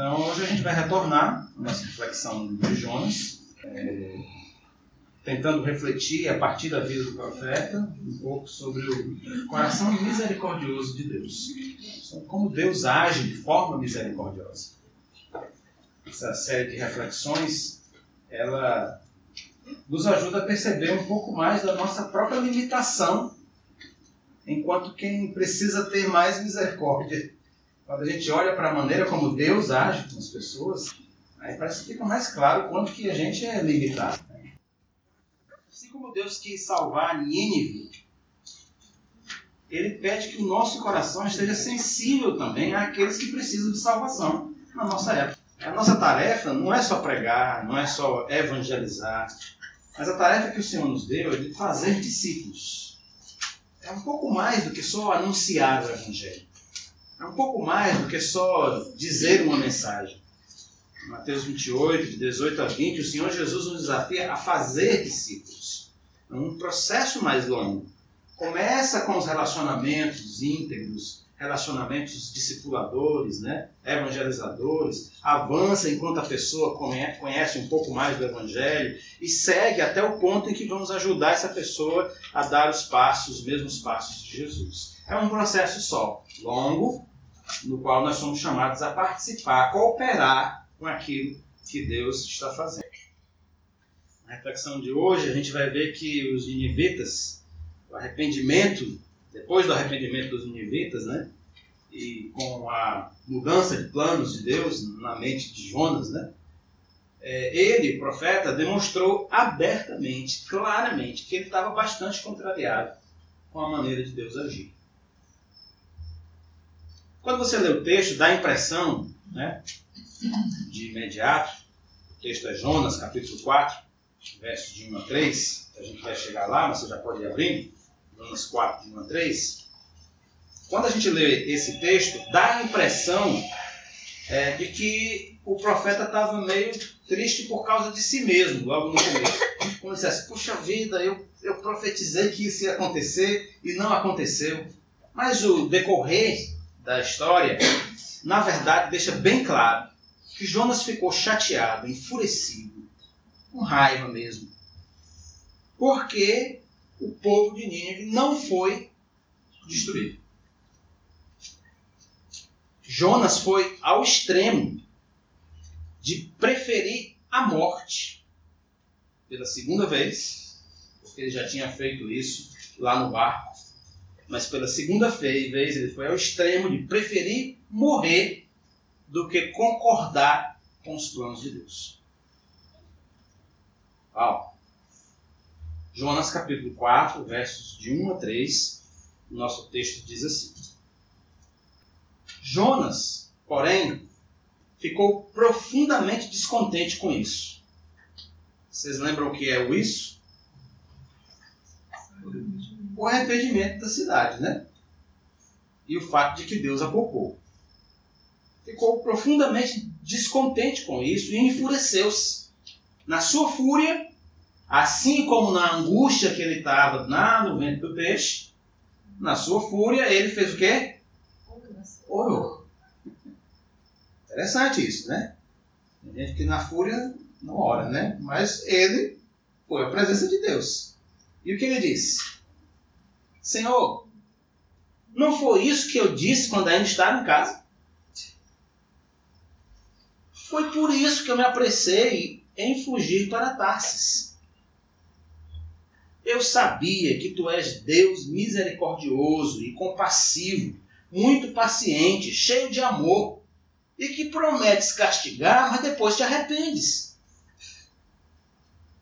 Então, hoje a gente vai retornar a nossa reflexão de Jonas, é, tentando refletir a partir da vida do profeta um pouco sobre o coração misericordioso de Deus. Como Deus age de forma misericordiosa. Essa série de reflexões, ela nos ajuda a perceber um pouco mais da nossa própria limitação, enquanto quem precisa ter mais misericórdia quando a gente olha para a maneira como Deus age com as pessoas, aí parece que fica mais claro quanto que a gente é limitado. Assim como Deus quis salvar Nínive, ele pede que o nosso coração esteja sensível também àqueles que precisam de salvação na nossa época. A nossa tarefa não é só pregar, não é só evangelizar, mas a tarefa que o Senhor nos deu é de fazer discípulos. É um pouco mais do que só anunciar o Evangelho. É um pouco mais do que só dizer uma mensagem. Mateus 28, de 18 a 20, o Senhor Jesus nos desafia a fazer discípulos. É um processo mais longo. Começa com os relacionamentos íntegros, relacionamentos discipuladores, né? evangelizadores, avança enquanto a pessoa conhece um pouco mais do Evangelho e segue até o ponto em que vamos ajudar essa pessoa a dar os passos, os mesmos passos de Jesus. É um processo só, longo, no qual nós somos chamados a participar, a cooperar com aquilo que Deus está fazendo. Na reflexão de hoje, a gente vai ver que os ninivitas, o arrependimento, depois do arrependimento dos ninivitas, né? E com a mudança de planos de Deus na mente de Jonas, né? É, ele, o profeta, demonstrou abertamente, claramente, que ele estava bastante contrariado com a maneira de Deus agir. Quando você lê o texto, dá a impressão, né, de imediato, o texto é Jonas, capítulo 4, versos de 1 a 3, a gente vai chegar lá, mas você já pode ir abrindo, Jonas 4, de 1 a 3. Quando a gente lê esse texto, dá a impressão é, de que o profeta estava meio triste por causa de si mesmo, logo no começo. Como dissesse, puxa vida, eu, eu profetizei que isso ia acontecer e não aconteceu. Mas o decorrer da história, na verdade, deixa bem claro que Jonas ficou chateado, enfurecido, com raiva mesmo, porque o povo de Nínive não foi destruído. Jonas foi ao extremo de preferir a morte pela segunda vez, porque ele já tinha feito isso lá no barco mas pela segunda vez ele foi ao extremo de preferir morrer do que concordar com os planos de Deus. Uau. Jonas capítulo 4, versos de 1 a 3, o nosso texto diz assim: Jonas, porém, ficou profundamente descontente com isso. Vocês lembram o que é o isso? O arrependimento da cidade, né? E o fato de que Deus a poupou. Ficou profundamente descontente com isso e enfureceu-se. Na sua fúria, assim como na angústia que ele estava lá no vento do peixe, na sua fúria, ele fez o quê? Orou. Interessante isso, né? Tem gente que na fúria não ora, né? Mas ele foi a presença de Deus. E o que ele disse? Senhor, não foi isso que eu disse quando ainda estava em casa? Foi por isso que eu me apressei em fugir para Tarsis. Eu sabia que tu és Deus misericordioso e compassivo, muito paciente, cheio de amor, e que prometes castigar, mas depois te arrependes.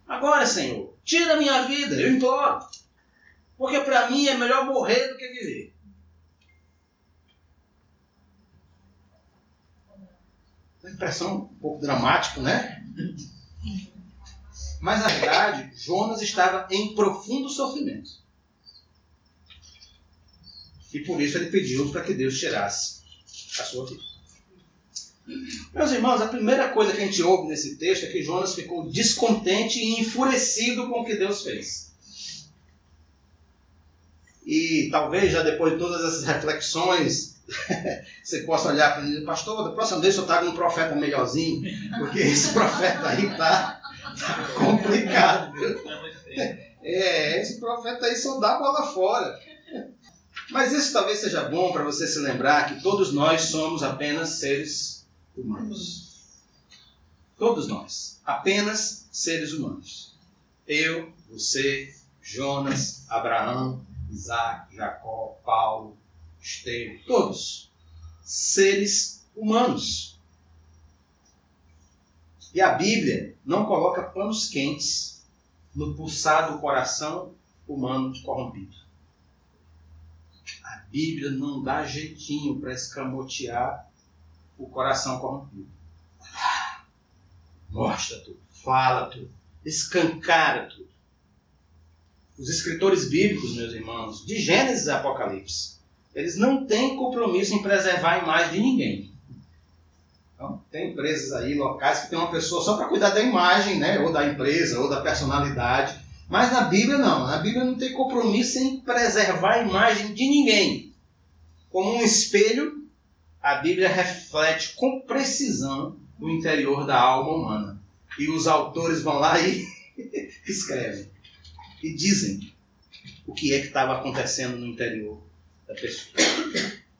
Agora, Senhor, tira minha vida, eu imploro. Porque para mim é melhor morrer do que viver. Uma impressão um pouco dramática, né? Mas na verdade, Jonas estava em profundo sofrimento. E por isso ele pediu para que Deus tirasse a sua vida. Meus irmãos, a primeira coisa que a gente ouve nesse texto é que Jonas ficou descontente e enfurecido com o que Deus fez. E talvez já depois de todas essas reflexões, você possa olhar para ele, pastor, da próxima vez eu trago um profeta melhorzinho, porque esse profeta aí tá, tá complicado. É, esse profeta aí só dá bola fora. Mas isso talvez seja bom para você se lembrar que todos nós somos apenas seres humanos. Todos nós. Apenas seres humanos. Eu, você, Jonas, Abraão, Isaac, Jacó, Paulo, Estevão, todos. Seres humanos. E a Bíblia não coloca panos quentes no pulsar do coração humano corrompido. A Bíblia não dá jeitinho para escamotear o coração corrompido. Mostra tudo, fala tudo, escancara tudo. Os escritores bíblicos, meus irmãos, de Gênesis e Apocalipse, eles não têm compromisso em preservar a imagem de ninguém. Então, tem empresas aí locais que tem uma pessoa só para cuidar da imagem, né? ou da empresa, ou da personalidade. Mas na Bíblia não. Na Bíblia não tem compromisso em preservar a imagem de ninguém. Como um espelho, a Bíblia reflete com precisão o interior da alma humana. E os autores vão lá e escrevem. E dizem o que é que estava acontecendo no interior da pessoa.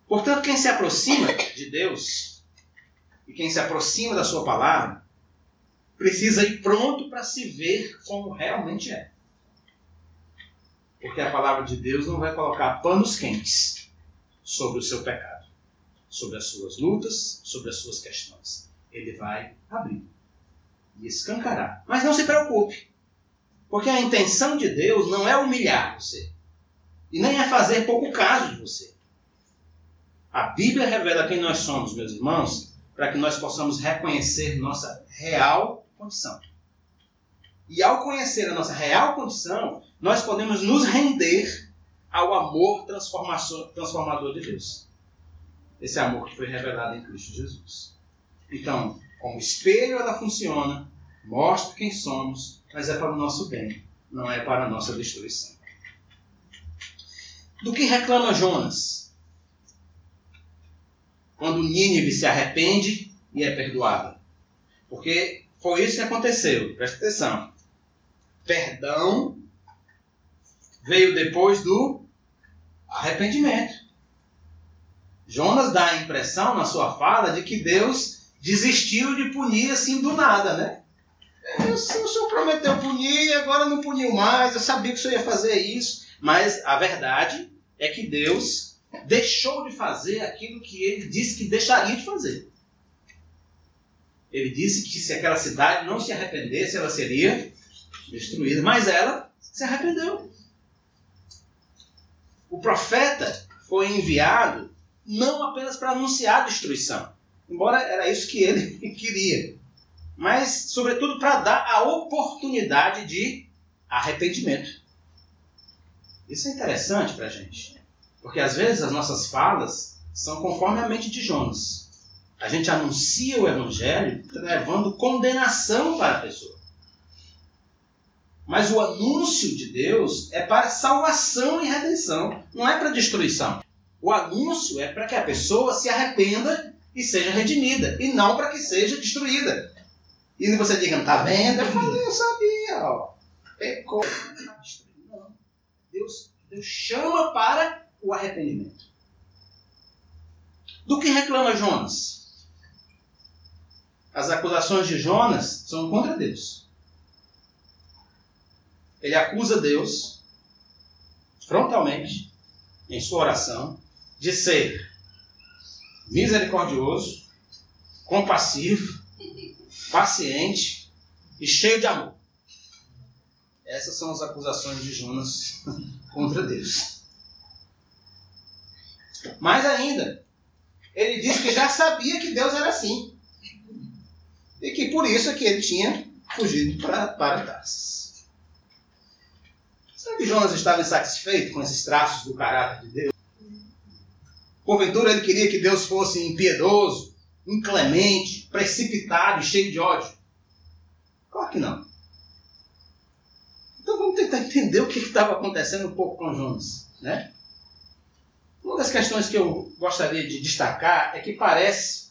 Portanto, quem se aproxima de Deus e quem se aproxima da Sua palavra precisa ir pronto para se ver como realmente é. Porque a palavra de Deus não vai colocar panos quentes sobre o seu pecado, sobre as suas lutas, sobre as suas questões. Ele vai abrir e escancarar. Mas não se preocupe, porque a intenção de Deus não é humilhar você. E nem é fazer pouco caso de você. A Bíblia revela quem nós somos, meus irmãos, para que nós possamos reconhecer nossa real condição. E ao conhecer a nossa real condição, nós podemos nos render ao amor transformador de Deus. Esse amor que foi revelado em Cristo Jesus. Então, como espelho ela funciona, mostra quem somos, mas é para o nosso bem, não é para a nossa destruição. Do que reclama Jonas? Quando Nínive se arrepende e é perdoada. Porque foi isso que aconteceu. Presta atenção. Perdão veio depois do arrependimento. Jonas dá a impressão na sua fala de que Deus desistiu de punir assim do nada, né? O senhor prometeu punir agora não puniu mais. Eu sabia que o senhor ia fazer isso. Mas a verdade é que Deus deixou de fazer aquilo que ele disse que deixaria de fazer. Ele disse que se aquela cidade não se arrependesse, ela seria destruída. Mas ela se arrependeu. O profeta foi enviado não apenas para anunciar a destruição, embora era isso que ele queria, mas, sobretudo, para dar a oportunidade de arrependimento. Isso é interessante para a gente. Porque às vezes as nossas falas são conforme a mente de Jonas. A gente anuncia o Evangelho levando condenação para a pessoa. Mas o anúncio de Deus é para salvação e redenção, não é para destruição. O anúncio é para que a pessoa se arrependa e seja redimida, e não para que seja destruída. E você diga, tá vendo? Eu falei, eu sabia, ó. Pecou. Deus, Deus chama para o arrependimento. Do que reclama Jonas? As acusações de Jonas são contra Deus. Ele acusa Deus frontalmente em sua oração de ser misericordioso, compassivo, paciente e cheio de amor. Essas são as acusações de Jonas contra Deus. Mais ainda, ele disse que já sabia que Deus era assim. E que por isso é que ele tinha fugido para, para Tarsis. Será que Jonas estava insatisfeito com esses traços do caráter de Deus? Porventura ele queria que Deus fosse impiedoso, inclemente, precipitado e cheio de ódio? Claro que não. Então vamos tentar entender o que estava acontecendo um pouco com Jonas. Né? Uma das questões que eu gostaria de destacar é que parece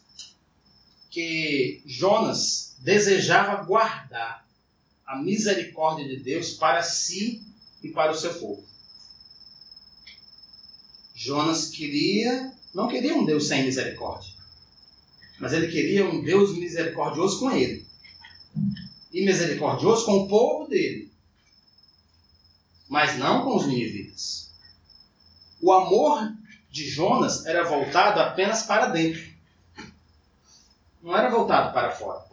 que Jonas desejava guardar a misericórdia de Deus para si e para o seu povo. Jonas queria, não queria um Deus sem misericórdia, mas ele queria um Deus misericordioso com ele e misericordioso com o povo dele, mas não com os ninivitas. O amor de Jonas era voltado apenas para dentro, não era voltado para fora.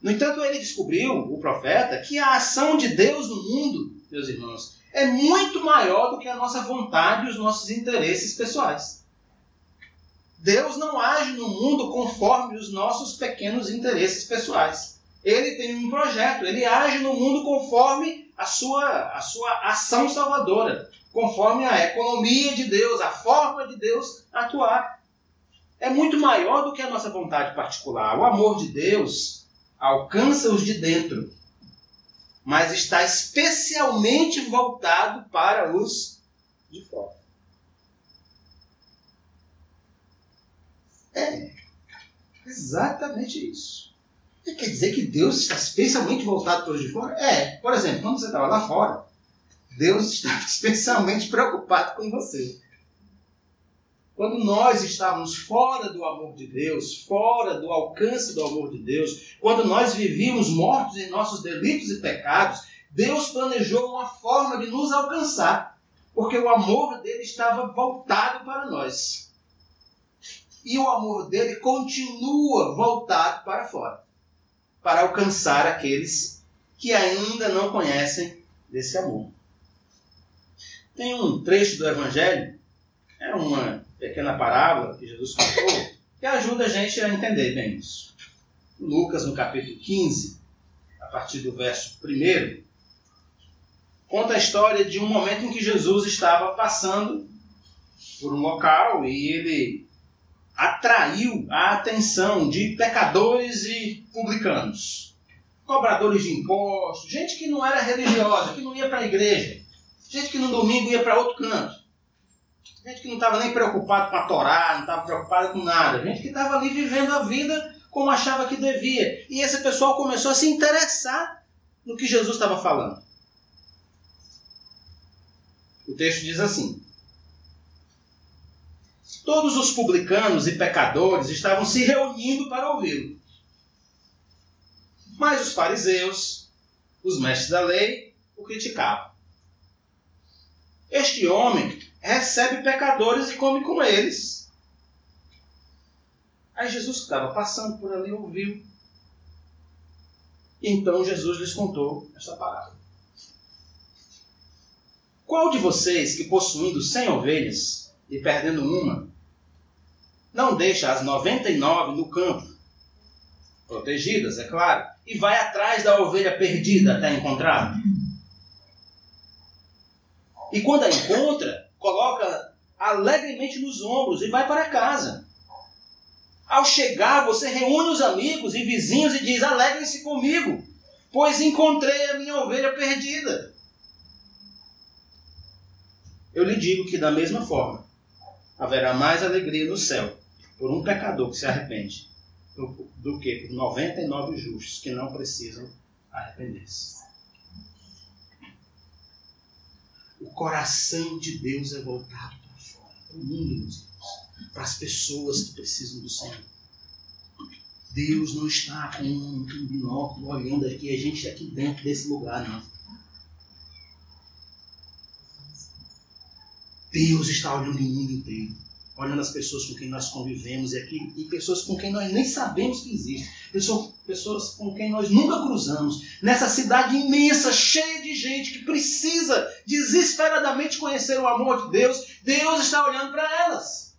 No entanto, ele descobriu, o profeta, que a ação de Deus no mundo, meus irmãos, é muito maior do que a nossa vontade e os nossos interesses pessoais. Deus não age no mundo conforme os nossos pequenos interesses pessoais. Ele tem um projeto, ele age no mundo conforme a sua, a sua ação salvadora, conforme a economia de Deus, a forma de Deus atuar. É muito maior do que a nossa vontade particular. O amor de Deus alcança os de dentro, mas está especialmente voltado para os de fora. É exatamente isso. Quer dizer que Deus está especialmente voltado para os de fora? É. Por exemplo, quando você estava lá fora, Deus estava especialmente preocupado com você. Quando nós estávamos fora do amor de Deus, fora do alcance do amor de Deus, quando nós vivíamos mortos em nossos delitos e pecados, Deus planejou uma forma de nos alcançar, porque o amor dele estava voltado para nós. E o amor dele continua voltado para fora, para alcançar aqueles que ainda não conhecem desse amor. Tem um trecho do Evangelho, é uma pequena parábola que Jesus contou, que ajuda a gente a entender bem isso. Lucas, no capítulo 15, a partir do verso 1, conta a história de um momento em que Jesus estava passando por um local e ele atraiu a atenção de pecadores e publicanos, cobradores de impostos, gente que não era religiosa, que não ia para a igreja, gente que no domingo ia para outro canto. Gente que não estava nem preocupado com a Torá, não estava preocupado com nada. Gente que estava ali vivendo a vida como achava que devia. E esse pessoal começou a se interessar no que Jesus estava falando. O texto diz assim: Todos os publicanos e pecadores estavam se reunindo para ouvi-lo. Mas os fariseus, os mestres da lei, o criticavam. Este homem recebe pecadores e come com eles. Aí Jesus que estava passando por ali ouviu. Então Jesus lhes contou esta parábola. Qual de vocês que possuindo cem ovelhas e perdendo uma, não deixa as noventa e nove no campo, protegidas, é claro, e vai atrás da ovelha perdida até encontrá-la? E quando a encontra, coloca alegremente nos ombros e vai para casa. Ao chegar, você reúne os amigos e vizinhos e diz: Alegrem-se comigo, pois encontrei a minha ovelha perdida. Eu lhe digo que, da mesma forma, haverá mais alegria no céu por um pecador que se arrepende do que por 99 justos que não precisam arrepender-se. O coração de Deus é voltado para fora, para o mundo, meus irmãos, para as pessoas que precisam do Senhor. Deus não está com um binóculo olhando aqui, a gente aqui dentro desse lugar, não. Deus está olhando o mundo inteiro olhando as pessoas com quem nós convivemos e, aqui, e pessoas com quem nós nem sabemos que existem, pessoas, pessoas com quem nós nunca cruzamos, nessa cidade imensa, cheia de gente que precisa desesperadamente conhecer o amor de Deus, Deus está olhando para elas.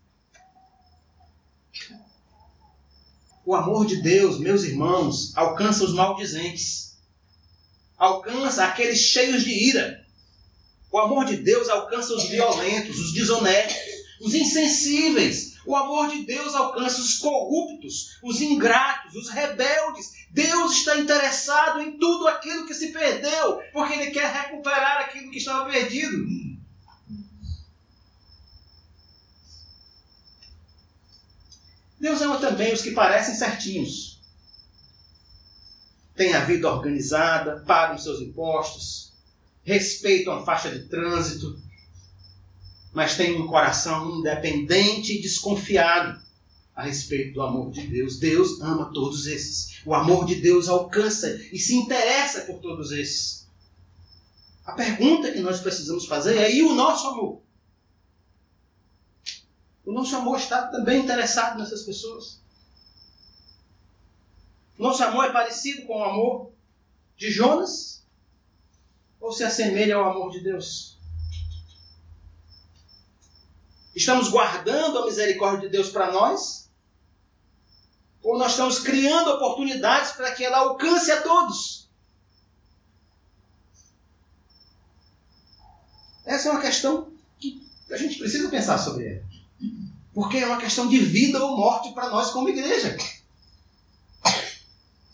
O amor de Deus, meus irmãos, alcança os maldizentes, alcança aqueles cheios de ira. O amor de Deus alcança os violentos, os desonestos, os insensíveis. O amor de Deus alcança os corruptos, os ingratos, os rebeldes. Deus está interessado em tudo aquilo que se perdeu, porque Ele quer recuperar aquilo que estava perdido. Deus ama também os que parecem certinhos. Tem a vida organizada, pagam seus impostos, respeitam a faixa de trânsito, mas têm um coração independente e desconfiado a respeito do amor de Deus. Deus ama todos esses. O amor de Deus alcança e se interessa por todos esses. A pergunta que nós precisamos fazer é: e o nosso amor? O nosso amor está também interessado nessas pessoas. Nosso amor é parecido com o amor de Jonas? Ou se assemelha ao amor de Deus? Estamos guardando a misericórdia de Deus para nós? Ou nós estamos criando oportunidades para que ela alcance a todos? Essa é uma questão que a gente precisa pensar sobre ela. Porque é uma questão de vida ou morte para nós como igreja.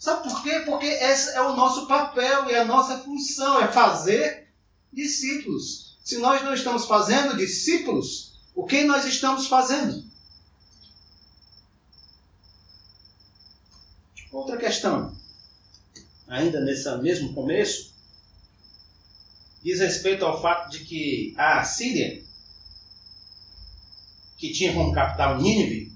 Sabe por quê? Porque esse é o nosso papel e a nossa função é fazer discípulos. Se nós não estamos fazendo discípulos, o que nós estamos fazendo? Outra questão, ainda nesse mesmo começo, diz respeito ao fato de que a Síria que tinha como capital Nínive,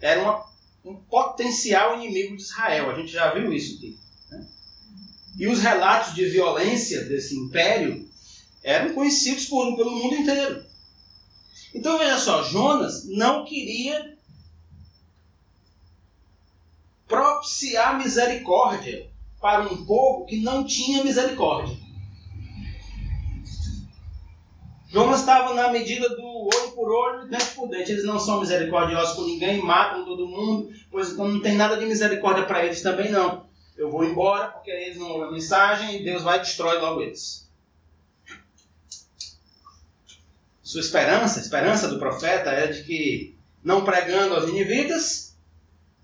era uma, um potencial inimigo de Israel. A gente já viu isso aqui. Né? E os relatos de violência desse império eram conhecidos por, pelo mundo inteiro. Então veja só, Jonas não queria propiciar misericórdia para um povo que não tinha misericórdia. Jonas estava na medida do olho por olho, dente por dente. Eles não são misericordiosos com ninguém, matam todo mundo, pois então não tem nada de misericórdia para eles também não. Eu vou embora porque eles não ouvem a mensagem e Deus vai destruir logo eles. Sua esperança, a esperança do profeta é de que não pregando aos ninivitas,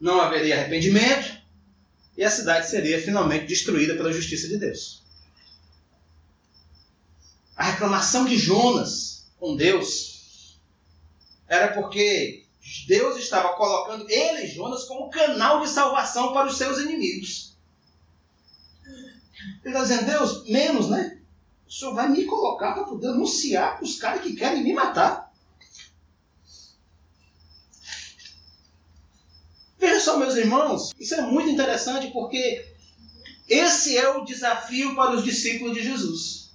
não haveria arrependimento e a cidade seria finalmente destruída pela justiça de Deus. A reclamação de Jonas com Deus era porque Deus estava colocando ele, Jonas, como canal de salvação para os seus inimigos. Ele está dizendo, Deus, menos, né? O Senhor vai me colocar para poder anunciar para os caras que querem me matar. Veja só, meus irmãos, isso é muito interessante porque esse é o desafio para os discípulos de Jesus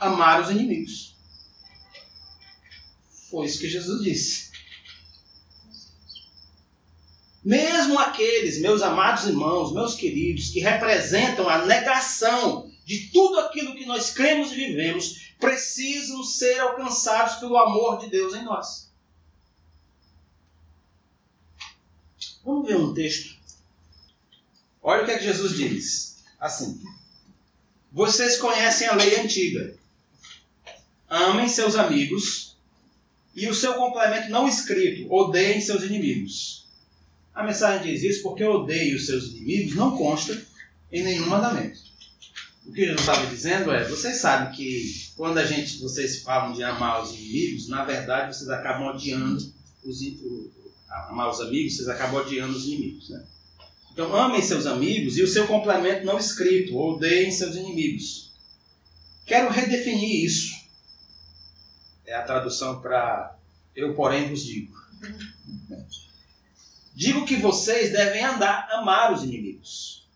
amar os inimigos. Foi isso que Jesus disse. Mesmo aqueles, meus amados irmãos, meus queridos, que representam a negação de tudo aquilo que nós cremos e vivemos, precisam ser alcançados pelo amor de Deus em nós. Vamos ver um texto. Olha o que, é que Jesus diz. Assim. Vocês conhecem a lei antiga amem seus amigos e o seu complemento não escrito, odeiem seus inimigos. A mensagem diz isso porque odeie os seus inimigos não consta em nenhum mandamento. O que Jesus estava dizendo é, vocês sabem que quando a gente, vocês falam de amar os inimigos, na verdade vocês acabam odiando os, amar os amigos, vocês acabam odiando os inimigos, né? Então amem seus amigos e o seu complemento não escrito, odeiem seus inimigos. Quero redefinir isso. É a tradução para eu, porém, vos digo. Digo que vocês devem andar, amar os inimigos.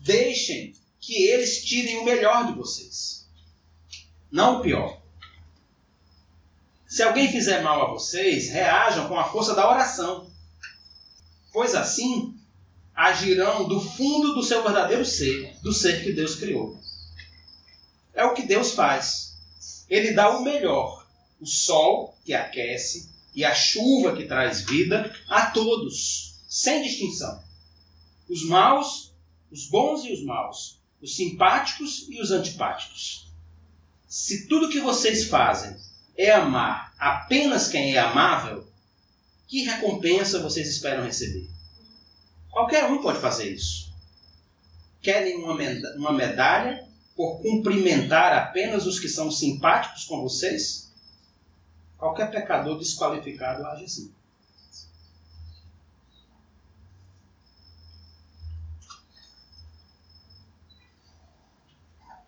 Deixem que eles tirem o melhor de vocês, não o pior. Se alguém fizer mal a vocês, reajam com a força da oração, pois assim agirão do fundo do seu verdadeiro ser, do ser que Deus criou. É o que Deus faz ele dá o melhor: o sol que aquece e a chuva que traz vida a todos, sem distinção. Os maus, os bons e os maus, os simpáticos e os antipáticos. Se tudo que vocês fazem é amar apenas quem é amável, que recompensa vocês esperam receber? Qualquer um pode fazer isso. Querem uma medalha por cumprimentar apenas os que são simpáticos com vocês? Qualquer pecador desqualificado age assim.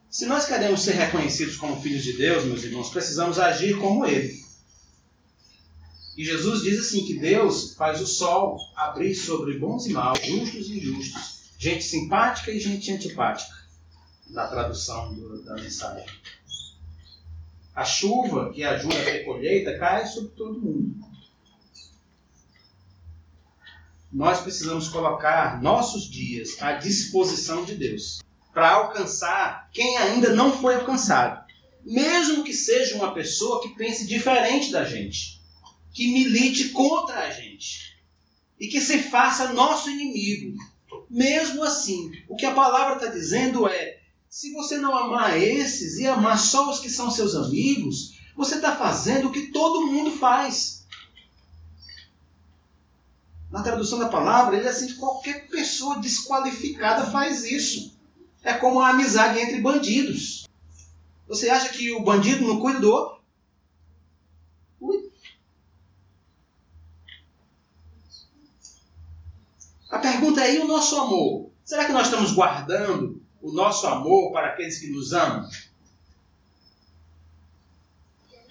Se nós queremos ser reconhecidos como filhos de Deus, meus irmãos, precisamos agir como Ele. E Jesus diz assim que Deus faz o sol abrir sobre bons e maus, justos e injustos, gente simpática e gente antipática, na tradução do, da mensagem. A chuva que ajuda a ter colheita cai sobre todo mundo. Nós precisamos colocar nossos dias à disposição de Deus para alcançar quem ainda não foi alcançado. Mesmo que seja uma pessoa que pense diferente da gente, que milite contra a gente e que se faça nosso inimigo. Mesmo assim, o que a palavra está dizendo é: se você não amar esses e amar só os que são seus amigos, você está fazendo o que todo mundo faz. Na tradução da palavra, ele é assim: qualquer pessoa desqualificada faz isso é como a amizade entre bandidos. Você acha que o bandido não cuida do outro? A pergunta é: e o nosso amor? Será que nós estamos guardando o nosso amor para aqueles que nos amam?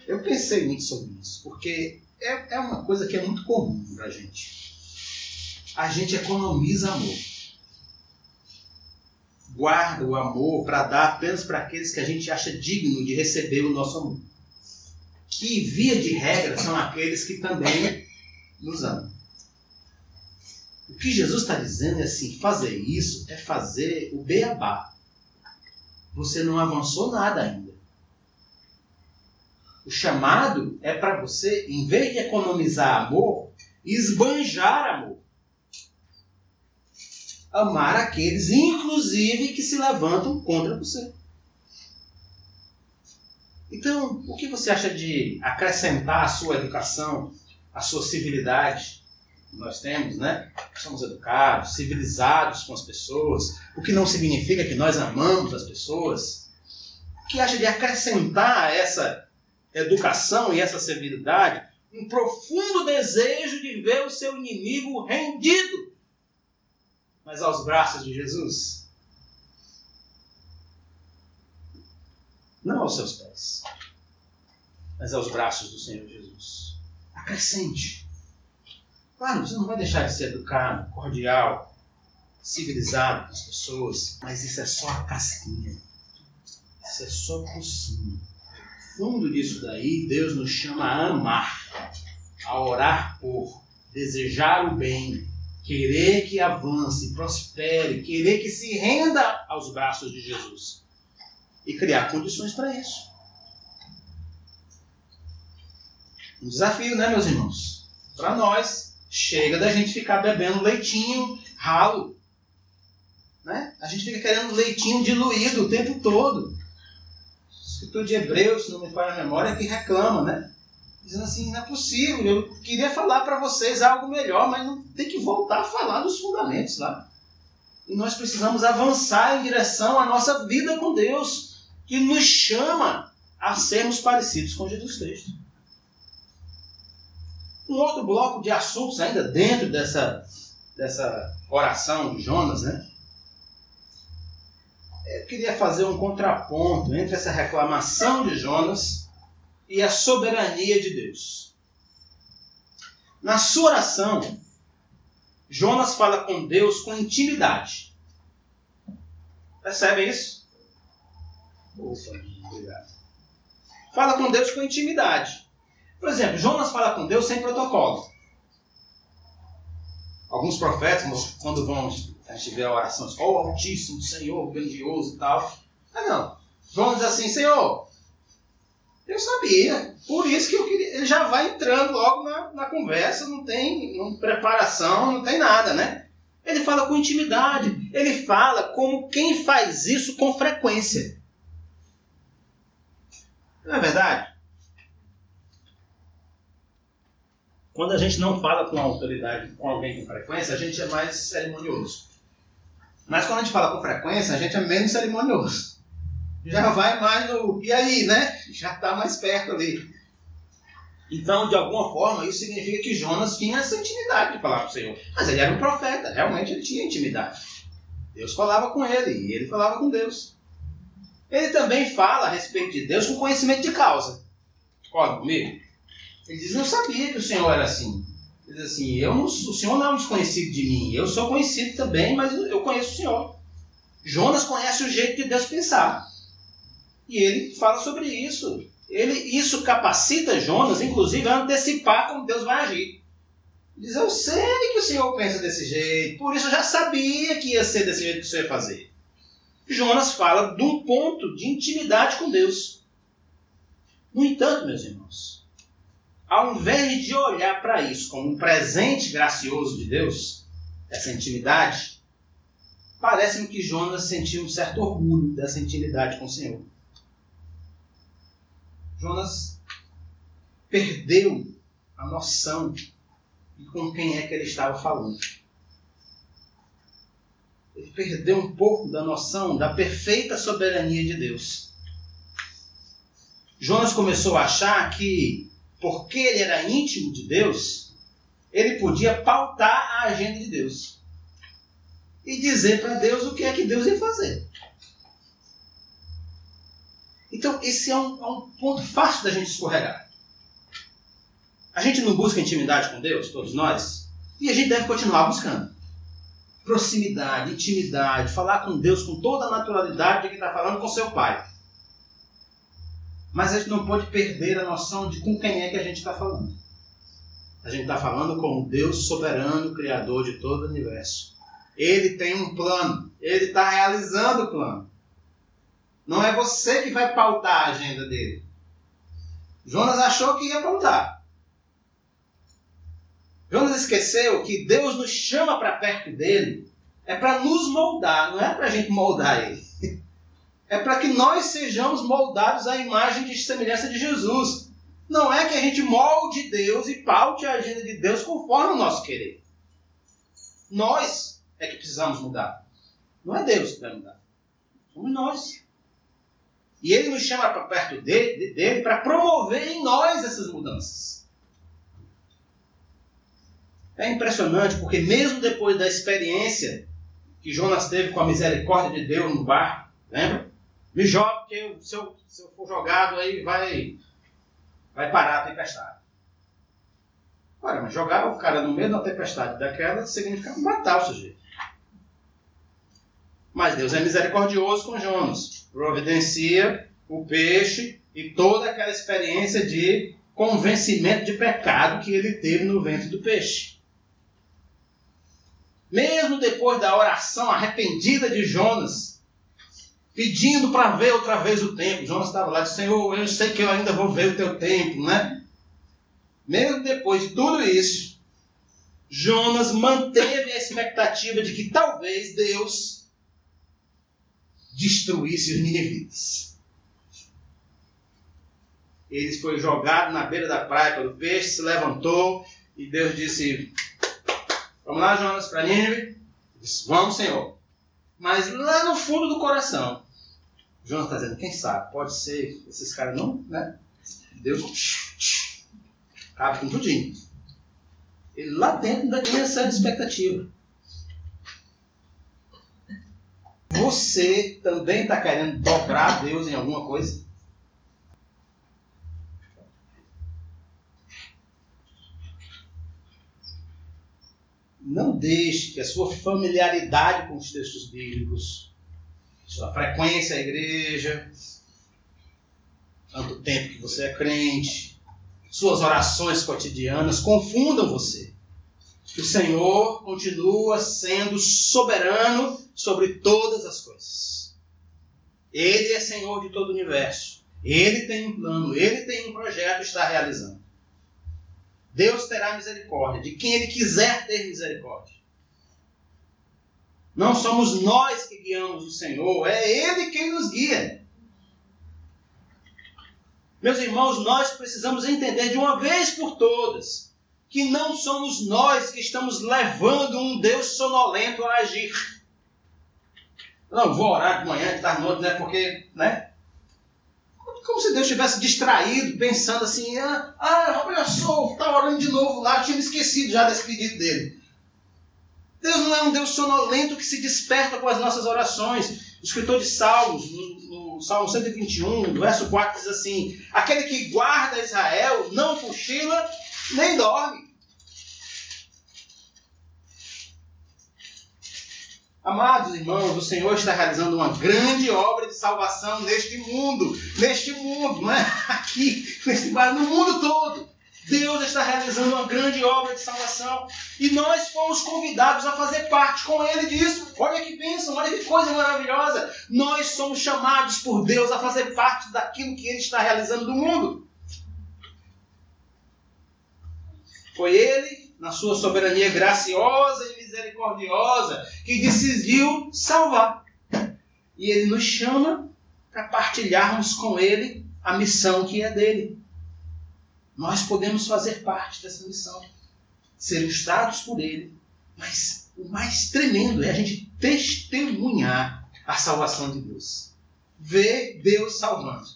Eu pensei muito sobre isso, porque é, é uma coisa que é muito comum para a gente. A gente economiza amor guarda o amor para dar apenas para aqueles que a gente acha digno de receber o nosso amor. Que, via de regra, são aqueles que também nos amam. Que Jesus está dizendo é assim: fazer isso é fazer o beabá. Você não avançou nada ainda. O chamado é para você, em vez de economizar amor, esbanjar amor amar aqueles, inclusive, que se levantam contra você. Então, o que você acha de acrescentar à sua educação, à sua civilidade? Nós temos, né? Somos educados, civilizados com as pessoas, o que não significa que nós amamos as pessoas. O que acha de acrescentar a essa educação e essa civilidade um profundo desejo de ver o seu inimigo rendido mas aos braços de Jesus? Não aos seus pés, mas aos braços do Senhor Jesus. Acrescente. Claro, você não vai deixar de ser educado, cordial, civilizado com as pessoas, mas isso é só a casquinha. Isso é só por cima. Fundo disso daí, Deus nos chama a amar, a orar por, desejar o bem, querer que avance, prospere, querer que se renda aos braços de Jesus e criar condições para isso. Um desafio, né, meus irmãos? Para nós, chega da gente ficar bebendo leitinho ralo. Né? A gente fica querendo leitinho diluído o tempo todo. Escritor de Hebreus, se não me falha a memória, que reclama, né? dizendo assim: não é possível, eu queria falar para vocês algo melhor, mas não tem que voltar a falar dos fundamentos lá. E nós precisamos avançar em direção à nossa vida com Deus, que nos chama a sermos parecidos com Jesus Cristo. Um outro bloco de assuntos ainda dentro dessa, dessa oração de Jonas, né? Eu queria fazer um contraponto entre essa reclamação de Jonas e a soberania de Deus. Na sua oração, Jonas fala com Deus com intimidade. Percebe isso? Opa, obrigado. Fala com Deus com intimidade. Por exemplo, Jonas fala com Deus sem protocolo. Alguns profetas, quando vão, a gente vê a oração, ó oh, Altíssimo, Senhor, grandioso e tal. Ah, não. Jonas diz assim: Senhor, eu sabia. Por isso que eu queria. Ele já vai entrando logo na, na conversa, não tem não, preparação, não tem nada, né? Ele fala com intimidade. Ele fala como quem faz isso com frequência. Não é verdade? Quando a gente não fala com autoridade, com alguém com frequência, a gente é mais cerimonioso. Mas quando a gente fala com frequência, a gente é menos cerimonioso já vai mais no. E aí, né? Já está mais perto ali. Então, de alguma forma, isso significa que Jonas tinha essa intimidade de falar com o Senhor. Mas ele era um profeta, realmente ele tinha intimidade. Deus falava com ele e ele falava com Deus. Ele também fala a respeito de Deus com conhecimento de causa. Concorda comigo? Ele diz: Eu sabia que o Senhor era assim. Diz assim: eu não, O Senhor não é um desconhecido de mim. Eu sou conhecido também, mas eu conheço o Senhor. Jonas conhece o jeito de Deus pensar. E ele fala sobre isso. Ele, isso capacita Jonas, inclusive, a antecipar como Deus vai agir. Ele diz: Eu sei que o Senhor pensa desse jeito, por isso eu já sabia que ia ser desse jeito que o Senhor ia fazer. Jonas fala de um ponto de intimidade com Deus. No entanto, meus irmãos, ao invés de olhar para isso como um presente gracioso de Deus, essa intimidade, parece-me que Jonas sentiu um certo orgulho dessa intimidade com o Senhor. Jonas perdeu a noção de com quem é que ele estava falando. Ele perdeu um pouco da noção da perfeita soberania de Deus. Jonas começou a achar que, porque ele era íntimo de Deus, ele podia pautar a agenda de Deus e dizer para Deus o que é que Deus ia fazer. Então, esse é um, é um ponto fácil da gente escorregar. A gente não busca intimidade com Deus, todos nós, e a gente deve continuar buscando. Proximidade, intimidade, falar com Deus com toda a naturalidade de que está falando com seu Pai. Mas a gente não pode perder a noção de com quem é que a gente está falando. A gente está falando com o Deus soberano, Criador de todo o universo. Ele tem um plano, ele está realizando o plano. Não é você que vai pautar a agenda dele. Jonas achou que ia pautar. Jonas esqueceu que Deus nos chama para perto dele é para nos moldar, não é para a gente moldar ele. É para que nós sejamos moldados à imagem de semelhança de Jesus. Não é que a gente molde Deus e paute a agenda de Deus conforme o nosso querer. Nós é que precisamos mudar. Não é Deus que vai mudar. Somos nós. E ele nos chama para perto dele, dele para promover em nós essas mudanças. É impressionante porque, mesmo depois da experiência que Jonas teve com a misericórdia de Deus no barco, lembra? Me joga, porque se eu, se eu for jogado aí vai, vai parar a tempestade. Olha, mas jogar o cara no meio da tempestade daquela significa matar o sujeito. Mas Deus é misericordioso com Jonas. Providencia o peixe e toda aquela experiência de convencimento de pecado que ele teve no ventre do peixe. Mesmo depois da oração arrependida de Jonas, pedindo para ver outra vez o templo, Jonas estava lá disse: Senhor, eu sei que eu ainda vou ver o teu templo, né? Mesmo depois de tudo isso, Jonas manteve a expectativa de que talvez Deus destruísse os ninivitas. Ele foi jogado na beira da praia pelo peixe, se levantou e Deus disse: Vamos lá, Jonas, para Nínive? Disse: Vamos, Senhor. Mas lá no fundo do coração, Jonas está dizendo: Quem sabe? Pode ser, esses caras não, né? Deus cabe com tudinho. Ele lá dentro ainda tinha essa expectativa. Você também está querendo dobrar Deus em alguma coisa? Não deixe que a sua familiaridade com os textos bíblicos, sua frequência à igreja, tanto tempo que você é crente, suas orações cotidianas confundam você. O Senhor continua sendo soberano sobre todas as coisas. Ele é Senhor de todo o universo. Ele tem um plano, ele tem um projeto está realizando. Deus terá misericórdia de quem ele quiser ter misericórdia. Não somos nós que guiamos o Senhor, é ele quem nos guia. Meus irmãos, nós precisamos entender de uma vez por todas que não somos nós que estamos levando um Deus sonolento a agir. Não, vou orar de manhã, de tarde, noite, né? Porque, né? como se Deus estivesse distraído, pensando assim: ah, ah olha só, está orando de novo lá, tinha me esquecido já desse pedido dele. Deus não é um Deus sonolento que se desperta com as nossas orações. O escritor de Salmos, no, no Salmo 121, verso 4, diz assim: Aquele que guarda Israel não cochila nem dorme. Amados irmãos, o Senhor está realizando uma grande obra de salvação neste mundo, neste mundo, não é? Aqui, neste no mundo todo. Deus está realizando uma grande obra de salvação e nós fomos convidados a fazer parte com Ele disso. Olha que bênção, olha que coisa maravilhosa. Nós somos chamados por Deus a fazer parte daquilo que Ele está realizando no mundo. Foi Ele, na sua soberania graciosa e misericordiosa, que decidiu salvar. E Ele nos chama para partilharmos com Ele a missão que é dele. Nós podemos fazer parte dessa missão, ser ilustrados por Ele, mas o mais tremendo é a gente testemunhar a salvação de Deus. Ver Deus salvando.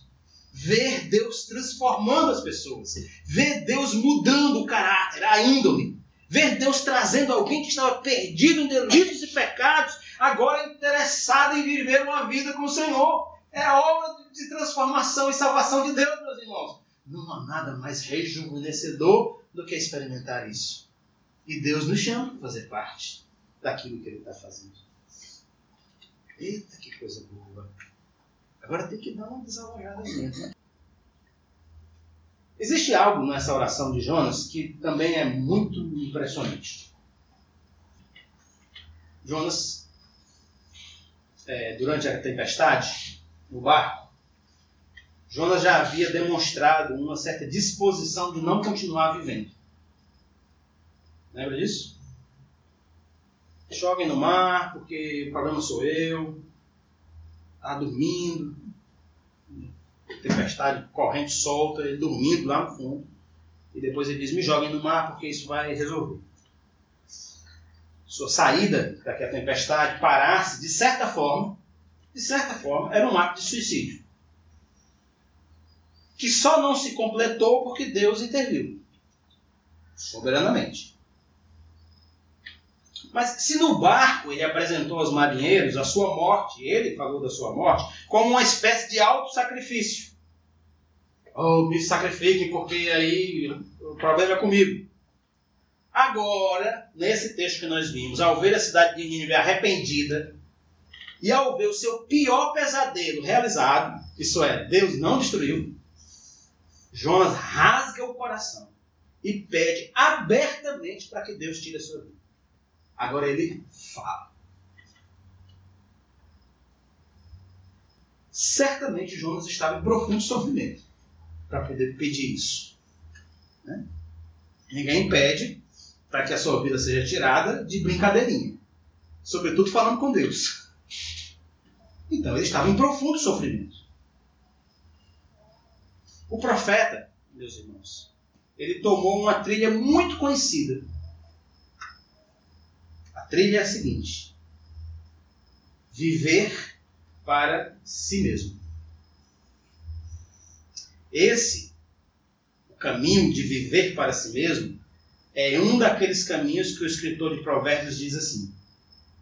Ver Deus transformando as pessoas. Ver Deus mudando o caráter, a índole Ver Deus trazendo alguém que estava perdido em delitos e pecados, agora interessado em viver uma vida com o Senhor. É obra de transformação e salvação de Deus, meus irmãos. Não há nada mais rejuvenescedor do que experimentar isso. E Deus nos chama para fazer parte daquilo que Ele está fazendo. Eita, que coisa boa! Agora tem que dar uma desalojada dentro, né? Existe algo nessa oração de Jonas que também é muito impressionante. Jonas, é, durante a tempestade, no barco, Jonas já havia demonstrado uma certa disposição de não continuar vivendo. Lembra disso? Joguem no mar, porque o problema sou eu. Está dormindo, tempestade, corrente solta, ele dormindo lá no fundo. E depois ele diz: Me joguem no mar, porque isso vai resolver. Sua saída daquela tempestade, parasse, de certa forma, de certa forma, era um ato de suicídio. Que só não se completou porque Deus interviu. Soberanamente. Mas se no barco ele apresentou aos marinheiros a sua morte, ele falou da sua morte, como uma espécie de auto-sacrifício. Oh, me sacrifiquem porque aí o problema é comigo. Agora, nesse texto que nós vimos, ao ver a cidade de Nínive arrependida e ao ver o seu pior pesadelo realizado, isso é, Deus não destruiu, Jonas rasga o coração e pede abertamente para que Deus tire a sua vida. Agora ele fala. Certamente Jonas estava em profundo sofrimento para poder pedir isso. Né? Ninguém pede para que a sua vida seja tirada de brincadeirinha. Sobretudo falando com Deus. Então ele estava em profundo sofrimento. O profeta, meus irmãos, ele tomou uma trilha muito conhecida. Trilha é a seguinte: viver para si mesmo. Esse, o caminho de viver para si mesmo, é um daqueles caminhos que o escritor de Provérbios diz assim: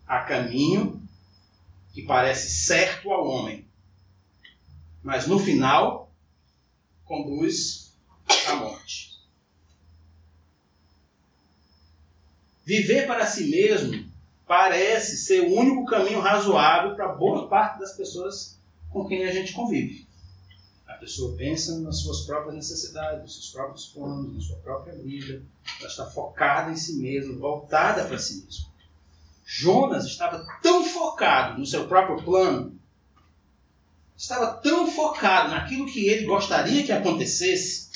há caminho que parece certo ao homem, mas no final conduz à morte. Viver para si mesmo parece ser o único caminho razoável para boa parte das pessoas com quem a gente convive. A pessoa pensa nas suas próprias necessidades, nos seus próprios planos, na sua própria vida. Ela está focada em si mesma, voltada para si mesma. Jonas estava tão focado no seu próprio plano, estava tão focado naquilo que ele gostaria que acontecesse,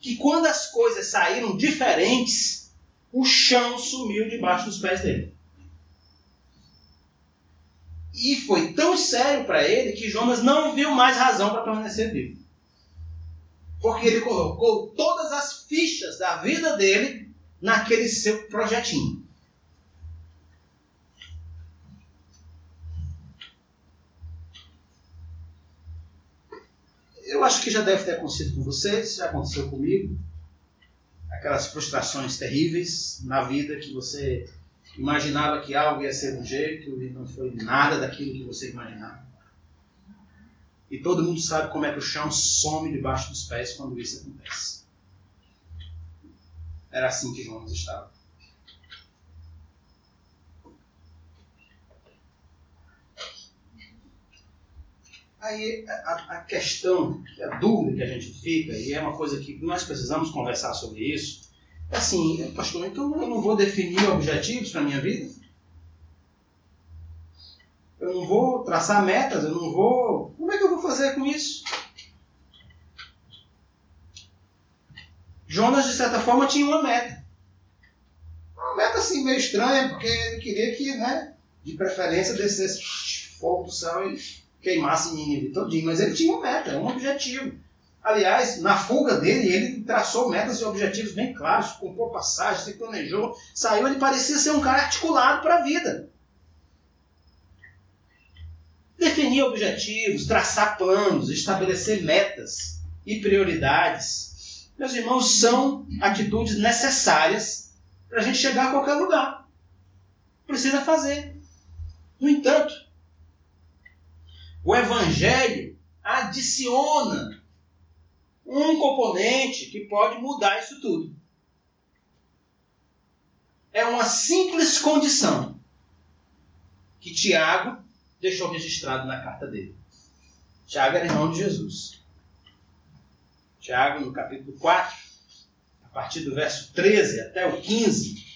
que quando as coisas saíram diferentes, o chão sumiu debaixo dos pés dele. E foi tão sério para ele que Jonas não viu mais razão para permanecer vivo. Porque ele colocou todas as fichas da vida dele naquele seu projetinho. Eu acho que já deve ter acontecido com vocês, já aconteceu comigo. Aquelas frustrações terríveis na vida que você imaginava que algo ia ser de um jeito e não foi nada daquilo que você imaginava. E todo mundo sabe como é que o chão some debaixo dos pés quando isso acontece. Era assim que Jonas estava. Aí a, a, questão, a dúvida que a gente fica, e é uma coisa que nós precisamos conversar sobre isso, é assim, pastor, então eu não vou definir objetivos para a minha vida? Eu não vou traçar metas, eu não vou. Como é que eu vou fazer com isso? Jonas, de certa forma, tinha uma meta. Uma meta assim meio estranha, porque ele queria que, né, de preferência, descesse fogo do céu e queimasse Nínive todinho. Mas ele tinha uma meta, um objetivo. Aliás, na fuga dele, ele traçou metas e objetivos bem claros, comprou passagem, se planejou, saiu, ele parecia ser um cara articulado para a vida. Definir objetivos, traçar planos, estabelecer metas e prioridades, meus irmãos, são atitudes necessárias para a gente chegar a qualquer lugar. Precisa fazer. No entanto, o Evangelho adiciona um componente que pode mudar isso tudo. É uma simples condição que Tiago deixou registrado na carta dele. Tiago era irmão de Jesus. Tiago, no capítulo 4, a partir do verso 13 até o 15,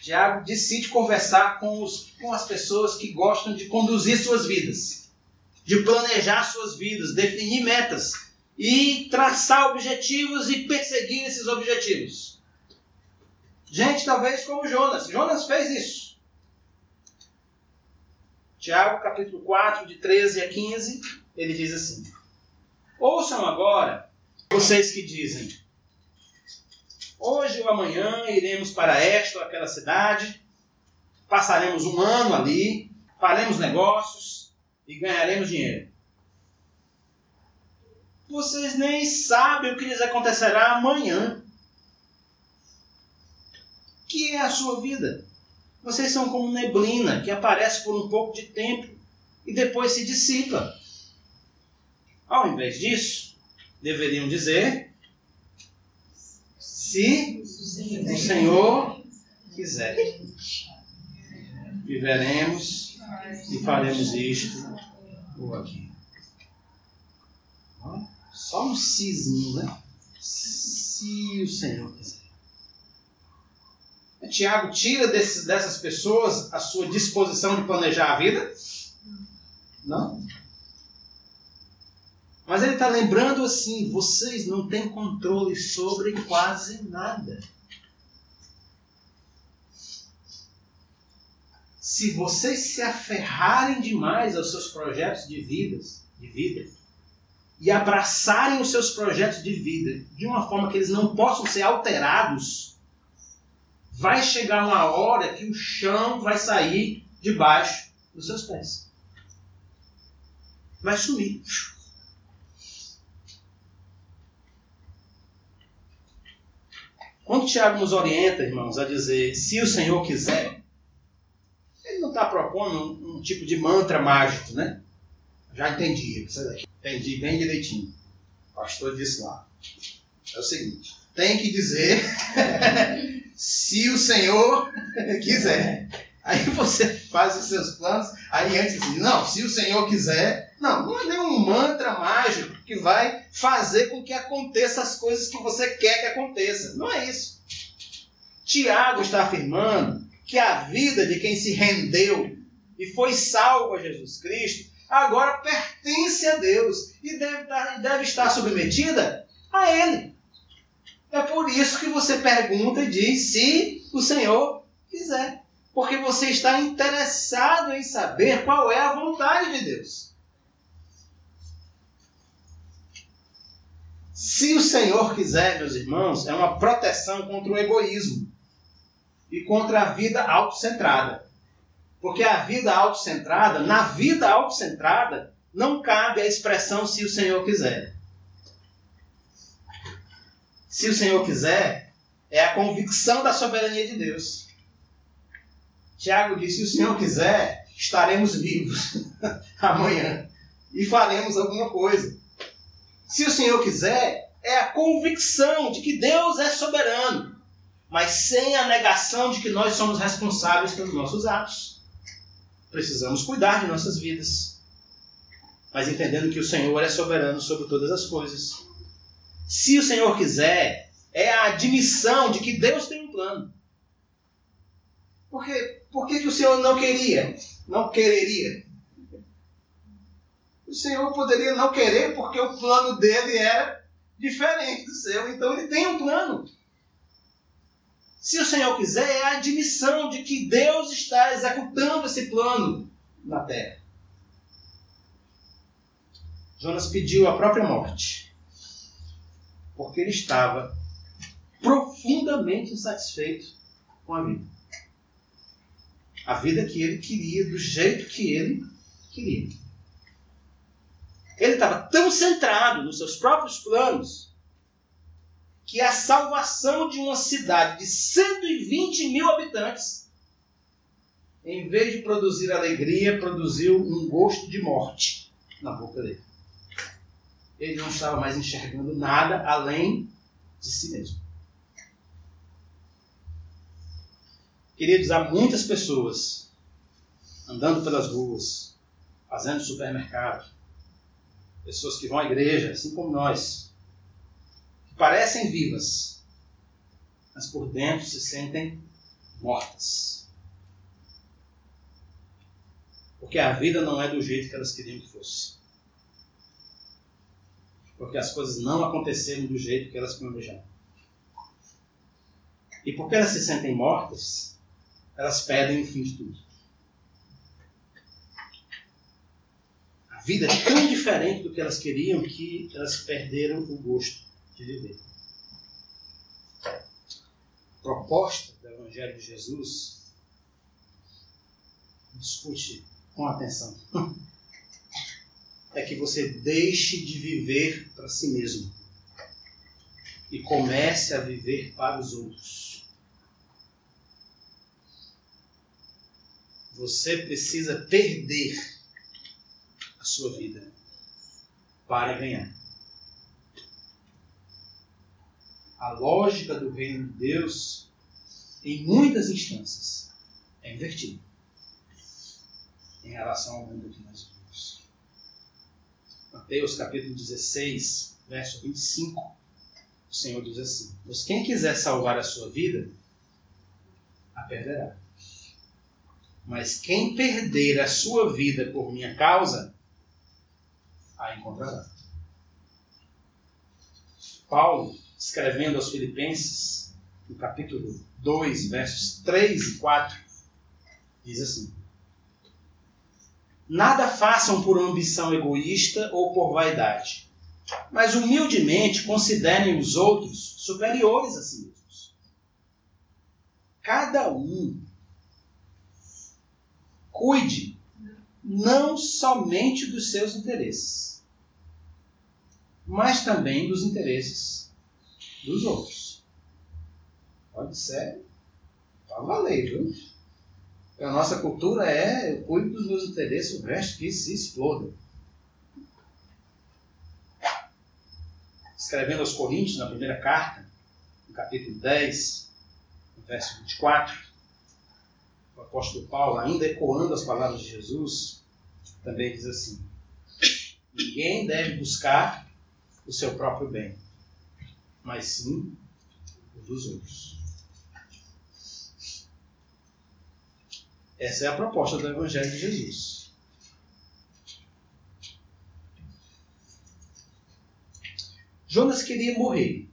Tiago decide conversar com, os, com as pessoas que gostam de conduzir suas vidas, de planejar suas vidas, definir metas e traçar objetivos e perseguir esses objetivos. Gente, talvez como Jonas. Jonas fez isso. Tiago, capítulo 4, de 13 a 15, ele diz assim: Ouçam agora, vocês que dizem: Hoje ou amanhã iremos para esta ou aquela cidade, passaremos um ano ali, faremos negócios e ganharemos dinheiro vocês nem sabem o que lhes acontecerá amanhã. Que é a sua vida? Vocês são como neblina que aparece por um pouco de tempo e depois se dissipa. Ao invés disso, deveriam dizer: se o Senhor quiser, viveremos e faremos isto ou aquilo. Só um sizinho, né? Se o Senhor quiser. Tiago tira dessas pessoas a sua disposição de planejar a vida? Não. Mas ele está lembrando assim: vocês não têm controle sobre quase nada. Se vocês se aferrarem demais aos seus projetos de, vidas, de vida, e abraçarem os seus projetos de vida de uma forma que eles não possam ser alterados, vai chegar uma hora que o chão vai sair debaixo dos seus pés. Vai sumir. Quando Tiago nos orienta, irmãos, a dizer se o Senhor quiser, está propondo um, um tipo de mantra mágico, né? Já entendi. Entendi bem direitinho. O pastor disse lá. É o seguinte: tem que dizer se o Senhor quiser. Aí você faz os seus planos, aí antes assim, não, se o Senhor quiser, não, não é nenhum mantra mágico que vai fazer com que aconteça as coisas que você quer que aconteça. Não é isso. Tiago está afirmando que a vida de quem se rendeu e foi salvo a Jesus Cristo agora pertence a Deus e deve estar, deve estar submetida a Ele. É por isso que você pergunta e diz se o Senhor quiser. Porque você está interessado em saber qual é a vontade de Deus. Se o Senhor quiser, meus irmãos, é uma proteção contra o egoísmo e contra a vida autocentrada. Porque a vida autocentrada, na vida autocentrada, não cabe a expressão se o Senhor quiser. Se o Senhor quiser, é a convicção da soberania de Deus. Tiago disse: se o Senhor quiser, estaremos vivos amanhã e faremos alguma coisa. Se o Senhor quiser, é a convicção de que Deus é soberano, mas sem a negação de que nós somos responsáveis pelos nossos atos. Precisamos cuidar de nossas vidas, mas entendendo que o Senhor é soberano sobre todas as coisas. Se o Senhor quiser, é a admissão de que Deus tem um plano. Por? Por que, que o Senhor não queria? Não quereria? O Senhor poderia não querer porque o plano dele era diferente do seu. Então ele tem um plano. Se o Senhor quiser, é a admissão de que Deus está executando esse plano na terra. Jonas pediu a própria morte, porque ele estava profundamente insatisfeito com a vida. A vida que ele queria, do jeito que ele queria. Ele estava tão centrado nos seus próprios planos que a salvação de uma cidade de 120 mil habitantes, em vez de produzir alegria, produziu um gosto de morte na boca dele. Ele não estava mais enxergando nada além de si mesmo. Queridos, há muitas pessoas andando pelas ruas, fazendo supermercado, pessoas que vão à igreja, assim como nós, parecem vivas, mas por dentro se sentem mortas. Porque a vida não é do jeito que elas queriam que fosse. Porque as coisas não aconteceram do jeito que elas planejaram. E porque elas se sentem mortas, elas pedem o fim de tudo. A vida é tão diferente do que elas queriam que elas perderam o gosto de viver. Proposta do Evangelho de Jesus, escute com atenção, é que você deixe de viver para si mesmo e comece a viver para os outros. Você precisa perder a sua vida para ganhar. A lógica do reino de Deus, em muitas instâncias, é invertida em relação ao mundo que nós vivemos. Mateus capítulo 16, verso 25, o Senhor diz assim: Pois quem quiser salvar a sua vida, a perderá. Mas quem perder a sua vida por minha causa, a encontrará. Paulo, escrevendo aos Filipenses, no capítulo 2, versos 3 e 4, diz assim: Nada façam por ambição egoísta ou por vaidade, mas humildemente considerem os outros superiores a si mesmos. Cada um cuide não somente dos seus interesses, mas também dos interesses dos outros. Pode ser, para valer, viu? A nossa cultura é eu cuido dos meus interesses, o resto que se exploda. Escrevendo aos Coríntios, na primeira carta, no capítulo 10, no verso 24, o apóstolo Paulo, ainda ecoando as palavras de Jesus, também diz assim: Ninguém deve buscar o seu próprio bem, mas sim o dos outros. Essa é a proposta do Evangelho de Jesus. Jonas queria morrer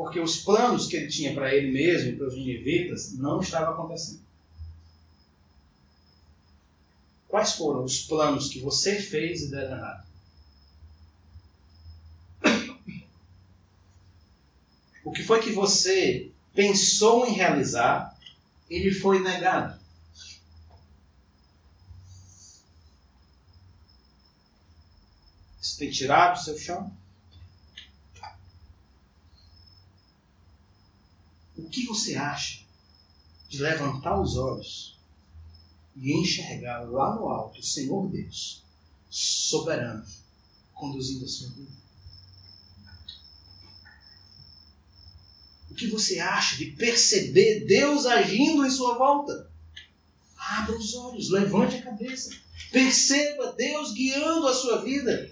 porque os planos que ele tinha para ele mesmo e para os ninivitas não estavam acontecendo. Quais foram os planos que você fez e deram errado? O que foi que você pensou em realizar e lhe foi negado? tem tirado o seu chão? O que você acha de levantar os olhos e enxergar lá no alto o Senhor Deus, soberano, conduzindo a sua vida? O que você acha de perceber Deus agindo em sua volta? Abra os olhos, levante a cabeça. Perceba Deus guiando a sua vida.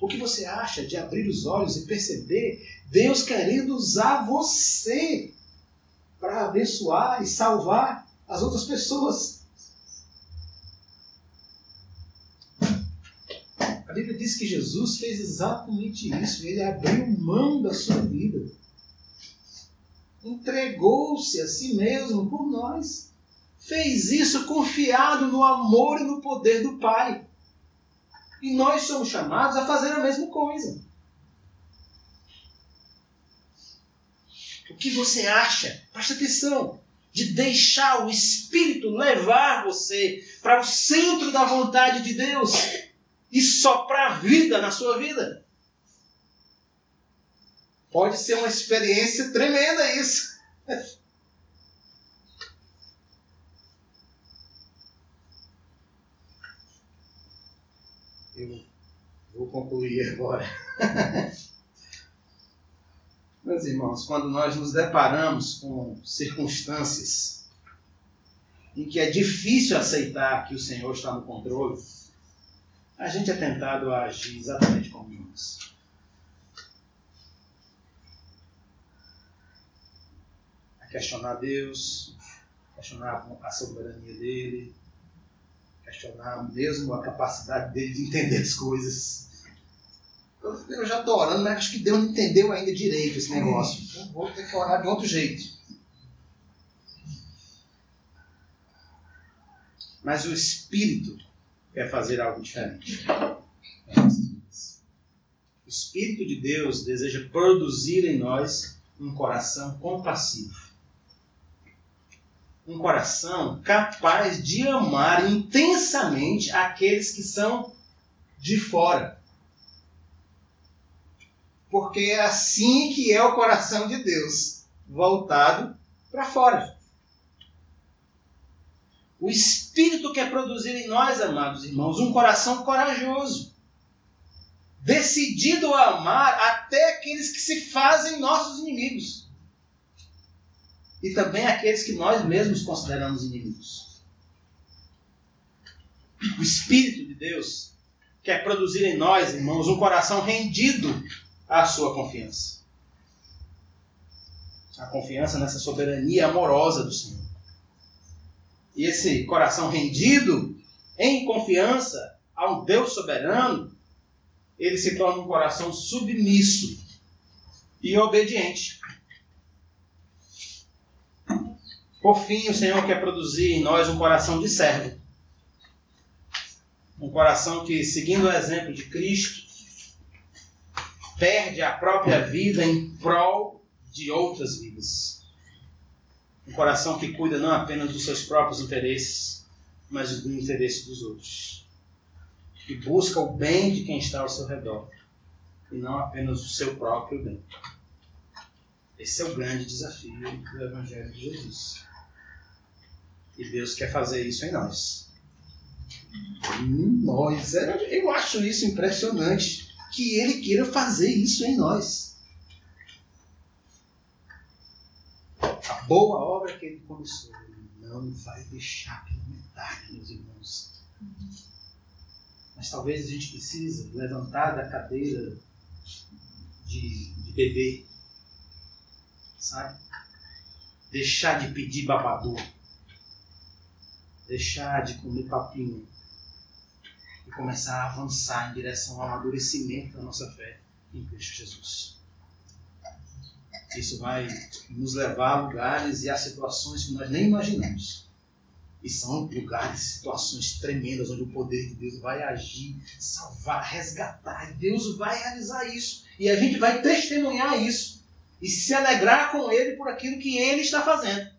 O que você acha de abrir os olhos e perceber Deus querendo usar você para abençoar e salvar as outras pessoas? A Bíblia diz que Jesus fez exatamente isso. Ele abriu mão da sua vida. Entregou-se a si mesmo por nós. Fez isso confiado no amor e no poder do Pai. E nós somos chamados a fazer a mesma coisa. O que você acha? Presta atenção. De deixar o Espírito levar você para o centro da vontade de Deus e soprar vida na sua vida. Pode ser uma experiência tremenda isso. Eu vou concluir agora. Meus irmãos, quando nós nos deparamos com circunstâncias em que é difícil aceitar que o Senhor está no controle, a gente é tentado a agir exatamente como nós. A questionar Deus, questionar a soberania dele, questionar mesmo a capacidade dele de entender as coisas. Eu já estou orando, mas acho que Deus não entendeu ainda direito esse negócio. Então vou ter que orar de outro jeito. Mas o Espírito quer fazer algo diferente. O Espírito de Deus deseja produzir em nós um coração compassivo. Um coração capaz de amar intensamente aqueles que são de fora. Porque é assim que é o coração de Deus, voltado para fora. O Espírito quer produzir em nós, amados irmãos, um coração corajoso, decidido a amar até aqueles que se fazem nossos inimigos e também aqueles que nós mesmos consideramos inimigos. O Espírito de Deus quer produzir em nós, irmãos, um coração rendido à sua confiança. A confiança nessa soberania amorosa do Senhor. E esse coração rendido em confiança a um Deus soberano, ele se torna um coração submisso e obediente. Por fim, o Senhor quer produzir em nós um coração de servo. Um coração que, seguindo o exemplo de Cristo, perde a própria vida em prol de outras vidas. Um coração que cuida não apenas dos seus próprios interesses, mas do interesse dos outros. Que busca o bem de quem está ao seu redor e não apenas o seu próprio bem. Esse é o grande desafio do Evangelho de Jesus. E Deus quer fazer isso em nós. Em nós. É, eu acho isso impressionante. Que Ele queira fazer isso em nós. Boa obra que ele começou, ele não vai deixar pela metade, meus irmãos. Mas talvez a gente precise levantar da cadeira de, de bebê, sabe? Deixar de pedir babador, deixar de comer papinho e começar a avançar em direção ao amadurecimento da nossa fé em Cristo Jesus. Isso vai nos levar a lugares e a situações que nós nem imaginamos. E são lugares, situações tremendas onde o poder de Deus vai agir, salvar, resgatar. Deus vai realizar isso. E a gente vai testemunhar isso. E se alegrar com Ele por aquilo que Ele está fazendo.